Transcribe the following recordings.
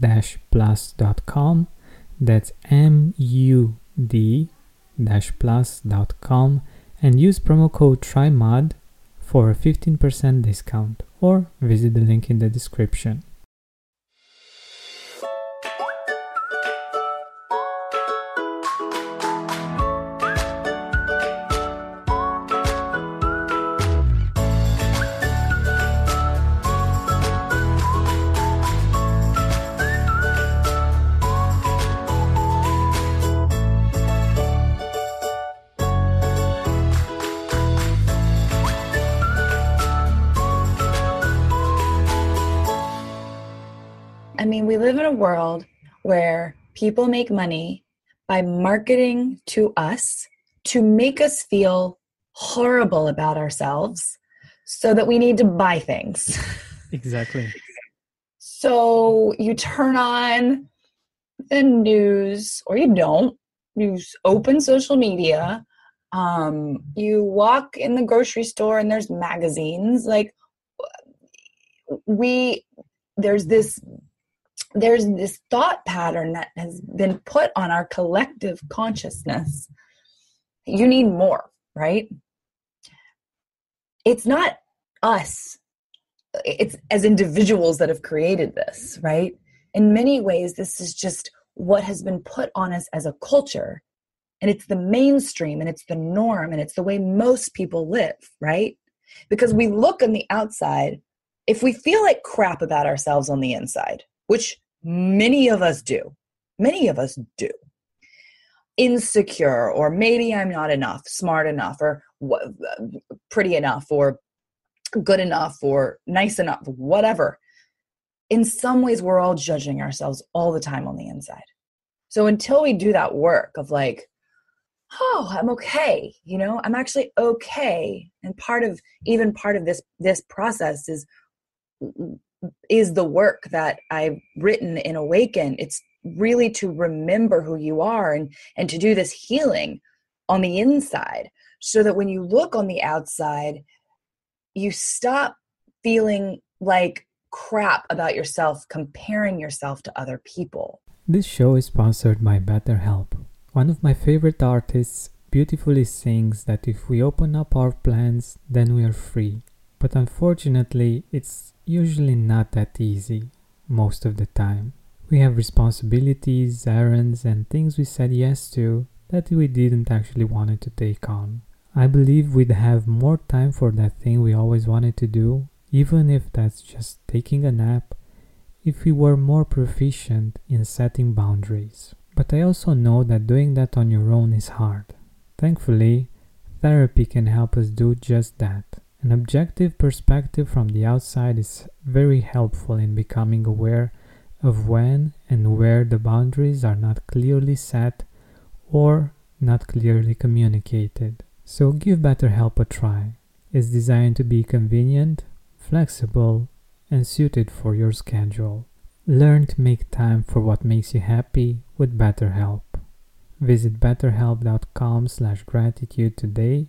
mood-plus.com. That's M U D plus.com and use promo code TRYMUD for a 15% discount or visit the link in the description. World where people make money by marketing to us to make us feel horrible about ourselves so that we need to buy things. Exactly. so you turn on the news, or you don't, you open social media, um, you walk in the grocery store and there's magazines. Like, we, there's this there's this thought pattern that has been put on our collective consciousness. You need more, right? It's not us, it's as individuals that have created this, right? In many ways, this is just what has been put on us as a culture. And it's the mainstream and it's the norm and it's the way most people live, right? Because we look on the outside, if we feel like crap about ourselves on the inside, which many of us do. Many of us do. Insecure, or maybe I'm not enough, smart enough, or pretty enough, or good enough, or nice enough, whatever. In some ways, we're all judging ourselves all the time on the inside. So until we do that work of like, oh i'm okay you know i'm actually okay and part of even part of this this process is is the work that I've written in Awaken. It's really to remember who you are and and to do this healing on the inside so that when you look on the outside you stop feeling like crap about yourself comparing yourself to other people. This show is sponsored by BetterHelp. One of my favorite artists beautifully sings that if we open up our plans, then we are free. But unfortunately, it's usually not that easy most of the time. We have responsibilities, errands, and things we said yes to that we didn't actually wanted to take on. I believe we'd have more time for that thing we always wanted to do, even if that's just taking a nap, if we were more proficient in setting boundaries. But I also know that doing that on your own is hard. Thankfully, therapy can help us do just that. An objective perspective from the outside is very helpful in becoming aware of when and where the boundaries are not clearly set or not clearly communicated. So give BetterHelp a try. It's designed to be convenient, flexible, and suited for your schedule. Learn to make time for what makes you happy with BetterHelp. Visit betterhelp.com slash gratitude today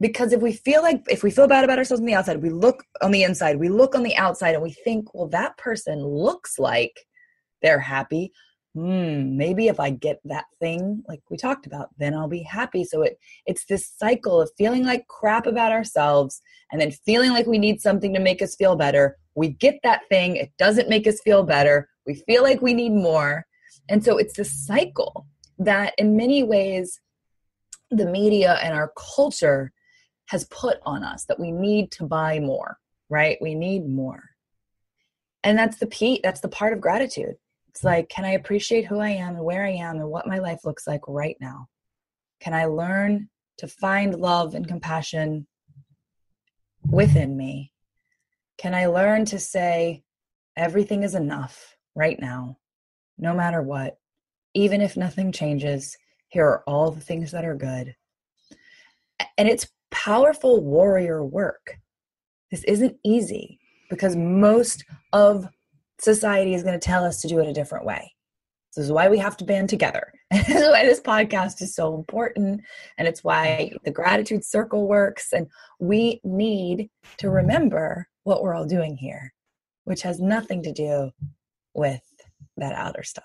Because if we feel like, if we feel bad about ourselves on the outside, we look on the inside, we look on the outside and we think, well, that person looks like they're happy hmm, maybe if I get that thing like we talked about, then I'll be happy. So it it's this cycle of feeling like crap about ourselves and then feeling like we need something to make us feel better. We get that thing, it doesn't make us feel better. We feel like we need more. And so it's this cycle that in many ways the media and our culture has put on us that we need to buy more, right? We need more. And that's the p that's the part of gratitude it's like, can I appreciate who I am and where I am and what my life looks like right now? Can I learn to find love and compassion within me? Can I learn to say, everything is enough right now, no matter what? Even if nothing changes, here are all the things that are good. And it's powerful warrior work. This isn't easy because most of society is going to tell us to do it a different way. This is why we have to band together. this is why this podcast is so important. And it's why the gratitude circle works. And we need to remember what we're all doing here, which has nothing to do with that outer stuff.